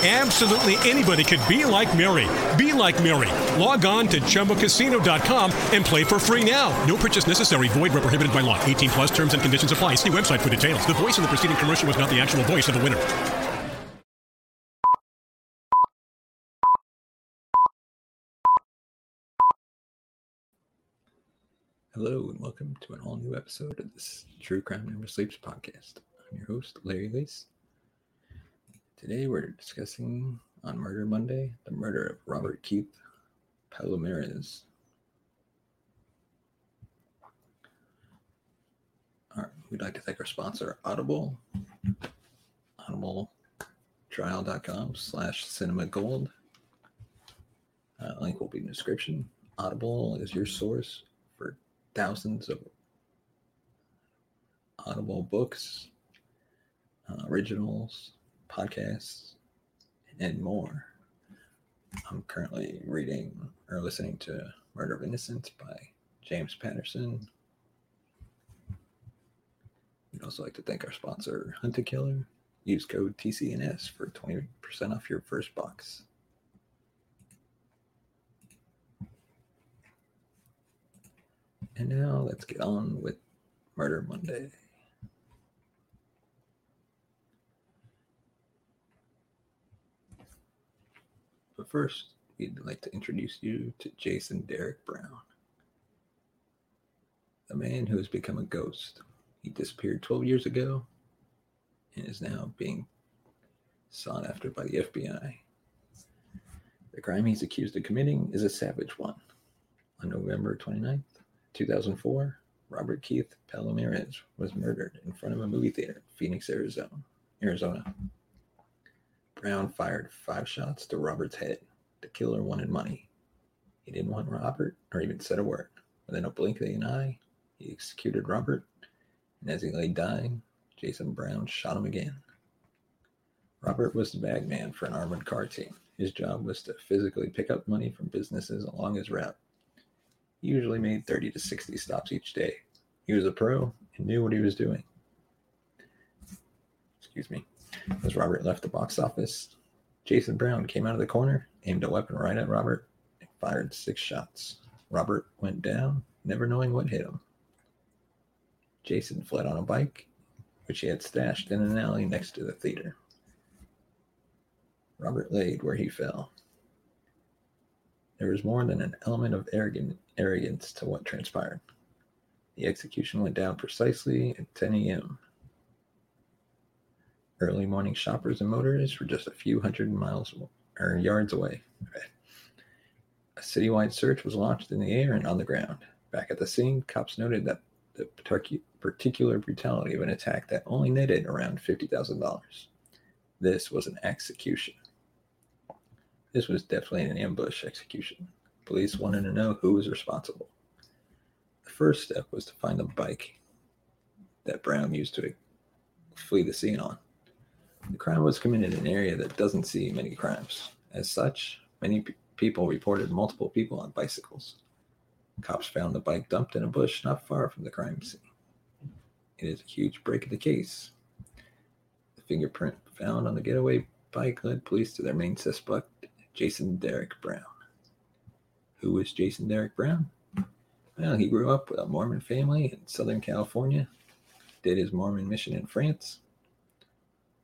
Absolutely anybody could be like Mary. Be like Mary. Log on to ChumbaCasino.com and play for free now. No purchase necessary. Void where prohibited by law. 18 plus terms and conditions apply. See website for details. The voice in the preceding commercial was not the actual voice of the winner. Hello and welcome to an all new episode of this True Crime Never Sleeps podcast. I'm your host, Larry Lease. Today we're discussing on Murder Monday the murder of Robert Keith Palomares. All right, we'd like to thank our sponsor, Audible. AudibleTrial.com slash cinema gold. Uh, link will be in the description. Audible is your source for thousands of Audible books, uh, originals, podcasts, and more. I'm currently reading or listening to Murder of Innocence by James Patterson. We'd also like to thank our sponsor, Hunt a Killer. Use code TCNS for 20% off your first box. And now let's get on with Murder Monday. First, we'd like to introduce you to Jason Derek Brown, the man who has become a ghost. He disappeared 12 years ago and is now being sought after by the FBI. The crime he's accused of committing is a savage one. On November 29th, 2004, Robert Keith Palomares was murdered in front of a movie theater in Phoenix, Arizona. Arizona. Brown fired five shots to Robert's head. The killer wanted money. He didn't want Robert or even said a word. Within a blink of an eye, he executed Robert, and as he lay dying, Jason Brown shot him again. Robert was the bag man for an armored car team. His job was to physically pick up money from businesses along his route. He usually made 30 to 60 stops each day. He was a pro and knew what he was doing. Excuse me. As Robert left the box office, Jason Brown came out of the corner, aimed a weapon right at Robert, and fired six shots. Robert went down, never knowing what hit him. Jason fled on a bike, which he had stashed in an alley next to the theater. Robert laid where he fell. There was more than an element of arrogance to what transpired. The execution went down precisely at 10 a.m. Early morning shoppers and motorists were just a few hundred miles or yards away. A citywide search was launched in the air and on the ground. Back at the scene, cops noted that the particular brutality of an attack that only netted around $50,000. This was an execution. This was definitely an ambush execution. Police wanted to know who was responsible. The first step was to find the bike that Brown used to flee the scene on. The crime was committed in an area that doesn't see many crimes. As such, many p- people reported multiple people on bicycles. Cops found the bike dumped in a bush not far from the crime scene. It is a huge break in the case. The fingerprint found on the getaway bike led police to their main suspect, Jason Derek Brown. Who was Jason Derek Brown? Well, he grew up with a Mormon family in Southern California, did his Mormon mission in France,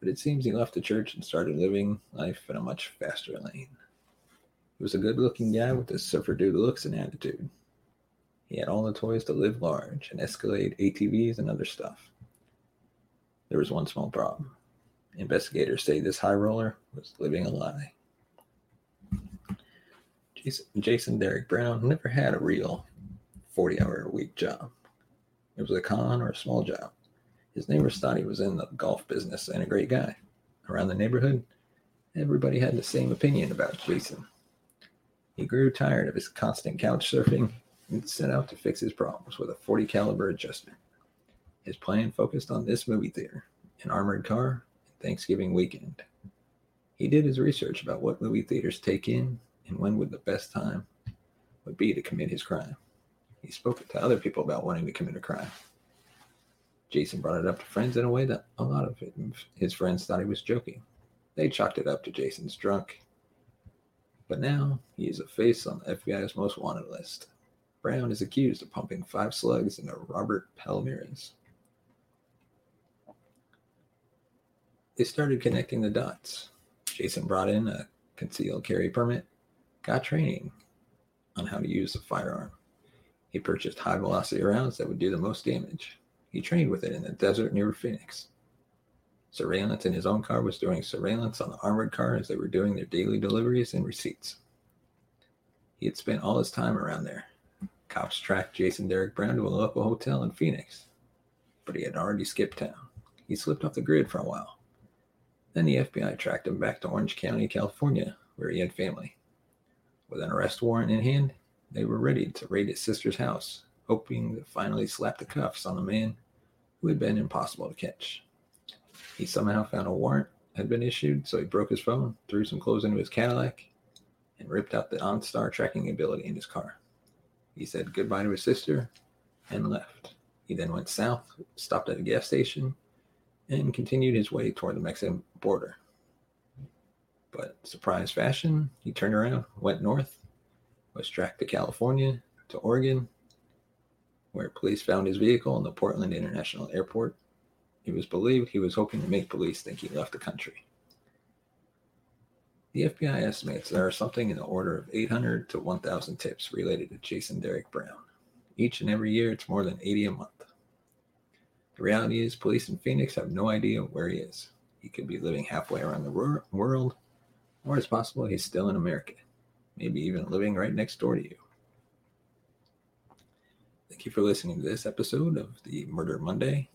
but it seems he left the church and started living life in a much faster lane. He was a good looking guy with a surfer dude looks and attitude. He had all the toys to live large and escalade ATVs and other stuff. There was one small problem. Investigators say this high roller was living a lie. Jason, Jason Derek Brown never had a real 40 hour a week job. It was a con or a small job. His neighbors thought he was in the golf business and a great guy. Around the neighborhood, everybody had the same opinion about Jason. He grew tired of his constant couch surfing and set out to fix his problems with a 40 caliber adjuster. His plan focused on this movie theater, an armored car, and Thanksgiving weekend. He did his research about what movie theaters take in and when would the best time would be to commit his crime. He spoke to other people about wanting to commit a crime. Jason brought it up to friends in a way that a lot of his friends thought he was joking. They chalked it up to Jason's drunk. But now he is a face on the FBI's most wanted list. Brown is accused of pumping five slugs into Robert Palomares. They started connecting the dots. Jason brought in a concealed carry permit, got training on how to use a firearm. He purchased high velocity rounds that would do the most damage. He trained with it in the desert near Phoenix. Surveillance in his own car was doing surveillance on the armored car as they were doing their daily deliveries and receipts. He had spent all his time around there. Cops tracked Jason Derek Brown to a local hotel in Phoenix, but he had already skipped town. He slipped off the grid for a while. Then the FBI tracked him back to Orange County, California, where he had family. With an arrest warrant in hand, they were ready to raid his sister's house hoping to finally slap the cuffs on the man who had been impossible to catch. He somehow found a warrant had been issued, so he broke his phone, threw some clothes into his Cadillac, and ripped out the OnStar tracking ability in his car. He said goodbye to his sister and left. He then went south, stopped at a gas station, and continued his way toward the Mexican border. But surprise fashion, he turned around, went north, was tracked to California, to Oregon, where police found his vehicle in the Portland International Airport. It was believed he was hoping to make police think he left the country. The FBI estimates there are something in the order of 800 to 1,000 tips related to Jason Derek Brown. Each and every year, it's more than 80 a month. The reality is, police in Phoenix have no idea where he is. He could be living halfway around the world, or it's possible he's still in America, maybe even living right next door to you. Thank you for listening to this episode of the Murder Monday.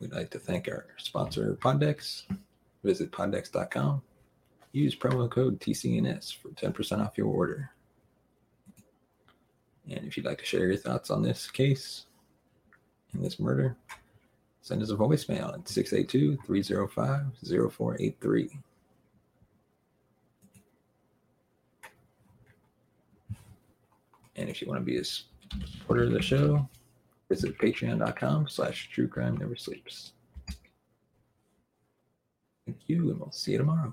We'd like to thank our sponsor, PodDecks. Visit poddecks.com. Use promo code TCNS for 10% off your order. And if you'd like to share your thoughts on this case and this murder, send us a voicemail at 682 305 0483. And if you want to be a supporter of the show, visit patreon.com slash true crime never sleeps. Thank you, and we'll see you tomorrow.